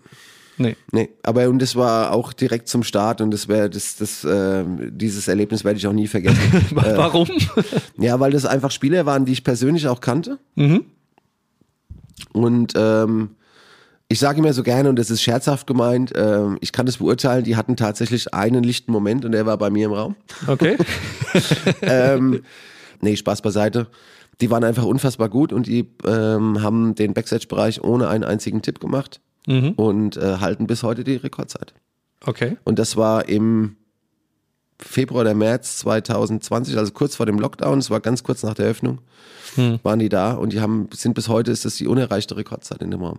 Nee. nee. Aber und das war auch direkt zum Start und das wäre das, das, äh, dieses Erlebnis werde ich auch nie vergessen. Warum? Ja, weil das einfach Spieler waren, die ich persönlich auch kannte. Und ähm, ich sage immer so gerne, und das ist scherzhaft gemeint, ähm, ich kann das beurteilen, die hatten tatsächlich einen lichten Moment und der war bei mir im Raum. Okay. ähm, nee, Spaß beiseite. Die waren einfach unfassbar gut und die ähm, haben den Backstage-Bereich ohne einen einzigen Tipp gemacht und äh, halten bis heute die Rekordzeit. Okay. Und das war im Februar oder März 2020, also kurz vor dem Lockdown, es war ganz kurz nach der Öffnung, waren die da und die haben, sind bis heute ist das die unerreichte Rekordzeit in dem Raum.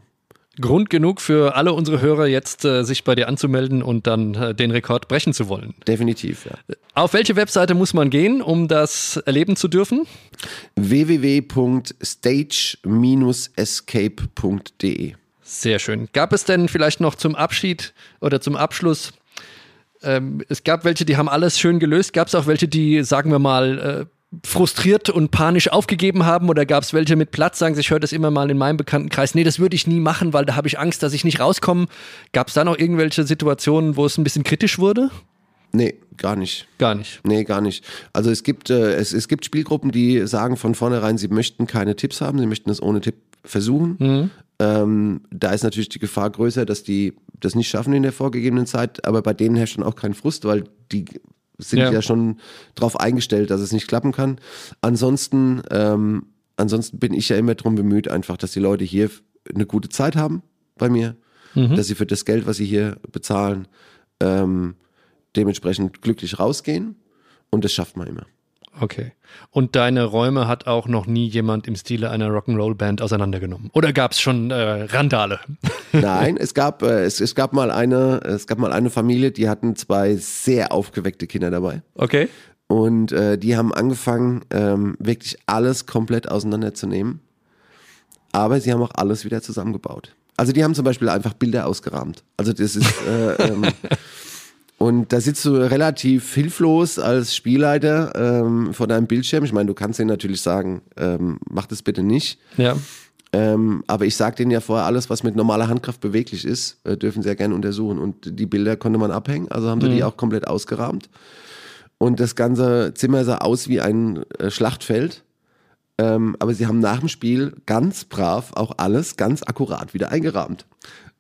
Grund genug für alle unsere Hörer jetzt äh, sich bei dir anzumelden und dann äh, den Rekord brechen zu wollen. Definitiv, ja. Auf welche Webseite muss man gehen, um das erleben zu dürfen? www.stage-escape.de Sehr schön. Gab es denn vielleicht noch zum Abschied oder zum Abschluss? Ähm, es gab welche, die haben alles schön gelöst. Gab es auch welche, die, sagen wir mal, äh, frustriert und panisch aufgegeben haben? Oder gab es welche mit Platz, sagen sie, ich höre das immer mal in meinem Bekanntenkreis, nee, das würde ich nie machen, weil da habe ich Angst, dass ich nicht rauskomme. Gab es da noch irgendwelche Situationen, wo es ein bisschen kritisch wurde? Nee, gar nicht. Gar nicht. Nee, gar nicht. Also es gibt, äh, es, es gibt Spielgruppen, die sagen von vornherein, sie möchten keine Tipps haben, sie möchten es ohne Tipp versuchen. Ähm, da ist natürlich die Gefahr größer, dass die das nicht schaffen in der vorgegebenen Zeit, aber bei denen herrscht dann auch kein Frust, weil die sind Ja. ja, schon darauf eingestellt, dass es nicht klappen kann. Ansonsten, ähm, ansonsten bin ich ja immer darum bemüht, einfach, dass die Leute hier eine gute Zeit haben bei mir, dass sie für das Geld, was sie hier bezahlen, ähm, dementsprechend glücklich rausgehen. Und das schafft man immer. Okay. Und deine Räume hat auch noch nie jemand im Stile einer Rock'n'Roll-Band auseinandergenommen? Oder gab es schon äh, Randale? Nein, es gab, äh, es, es gab mal eine, es gab mal eine Familie, die hatten zwei sehr aufgeweckte Kinder dabei. Okay. Und äh, die haben angefangen, ähm, wirklich alles komplett auseinanderzunehmen. Aber sie haben auch alles wieder zusammengebaut. Also die haben zum Beispiel einfach Bilder ausgerahmt. Also das ist äh, ähm, und da sitzt du relativ hilflos als Spielleiter ähm, vor deinem Bildschirm. Ich meine, du kannst denen natürlich sagen, ähm, mach das bitte nicht. Ja. Ähm, aber ich sag denen ja vorher, alles, was mit normaler Handkraft beweglich ist, äh, dürfen sie ja gerne untersuchen. Und die Bilder konnte man abhängen, also haben sie die auch komplett ausgerahmt. Und das ganze Zimmer sah aus wie ein äh, Schlachtfeld. Ähm, aber sie haben nach dem Spiel ganz brav auch alles ganz akkurat wieder eingerahmt.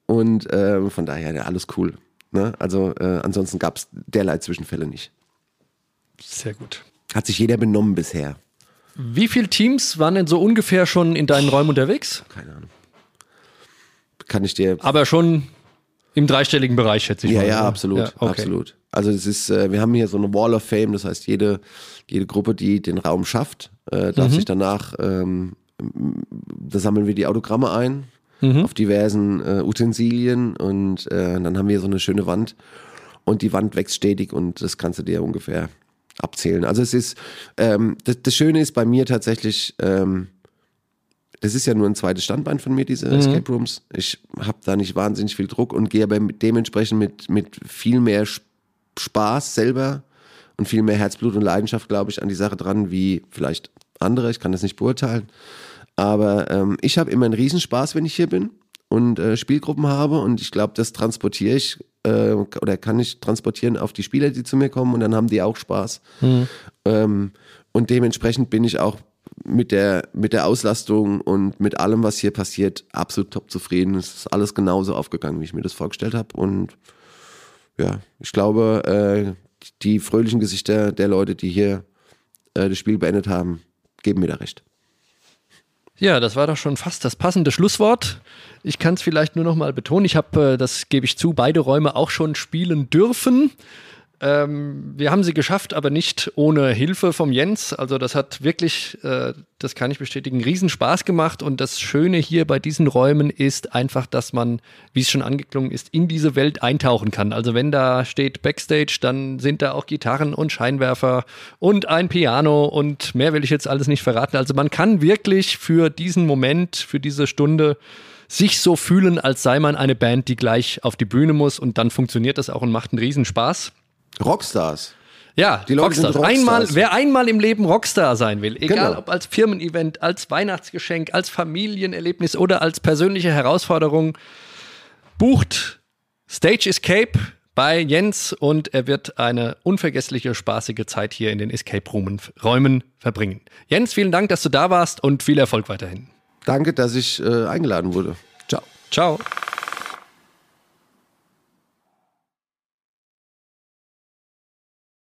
Und ähm, von daher, ja, alles cool. Ne? Also äh, ansonsten gab es derlei Zwischenfälle nicht. Sehr gut. Hat sich jeder benommen bisher. Wie viele Teams waren denn so ungefähr schon in deinen Räumen unterwegs? Keine Ahnung. Kann ich dir Aber schon im dreistelligen Bereich, schätze ich Ja, mal. ja, oder? absolut, Ja, okay. absolut. Also es ist, äh, wir haben hier so eine Wall of Fame, das heißt jede, jede Gruppe, die den Raum schafft, äh, Mhm. darf sich danach, ähm, da sammeln wir die Autogramme ein Mhm. auf diversen äh, Utensilien und äh, dann haben wir so eine schöne Wand und die Wand wächst stetig und das kannst du dir ungefähr abzählen. Also es ist, ähm, das, das Schöne ist bei mir tatsächlich, ähm, das ist ja nur ein zweites Standbein von mir, diese mhm. Escape Rooms. Ich habe da nicht wahnsinnig viel Druck und gehe aber dementsprechend mit, mit viel mehr Spaß selber und viel mehr Herzblut und Leidenschaft, glaube ich, an die Sache dran, wie vielleicht andere. Ich kann das nicht beurteilen. Aber ähm, ich habe immer einen Riesenspaß, wenn ich hier bin und äh, Spielgruppen habe und ich glaube, das transportiere ich äh, oder kann ich transportieren auf die Spieler, die zu mir kommen und dann haben die auch Spaß. Mhm. Ähm, und dementsprechend bin ich auch mit der, mit der Auslastung und mit allem, was hier passiert, absolut top zufrieden. Es ist alles genauso aufgegangen, wie ich mir das vorgestellt habe. Und ja, ich glaube, äh, die fröhlichen Gesichter der Leute, die hier äh, das Spiel beendet haben, geben mir da recht. Ja, das war doch schon fast das passende Schlusswort. Ich kann es vielleicht nur noch mal betonen. Ich habe, äh, das gebe ich zu, beide Räume auch schon spielen dürfen. Ähm, wir haben sie geschafft, aber nicht ohne Hilfe vom Jens. Also das hat wirklich, äh, das kann ich bestätigen, riesen Spaß gemacht. Und das Schöne hier bei diesen Räumen ist einfach, dass man, wie es schon angeklungen ist, in diese Welt eintauchen kann. Also wenn da steht Backstage, dann sind da auch Gitarren und Scheinwerfer und ein Piano und mehr will ich jetzt alles nicht verraten. Also man kann wirklich für diesen Moment, für diese Stunde sich so fühlen, als sei man eine Band, die gleich auf die Bühne muss und dann funktioniert das auch und macht einen Riesenspaß. Rockstars. Ja, die Leute Rockstars. Rockstars. Einmal, wer einmal im Leben Rockstar sein will, egal genau. ob als Firmen-Event, als Weihnachtsgeschenk, als Familienerlebnis oder als persönliche Herausforderung, bucht Stage Escape bei Jens und er wird eine unvergessliche, spaßige Zeit hier in den Escape Räumen verbringen. Jens, vielen Dank, dass du da warst und viel Erfolg weiterhin. Danke, dass ich äh, eingeladen wurde. Ciao. Ciao.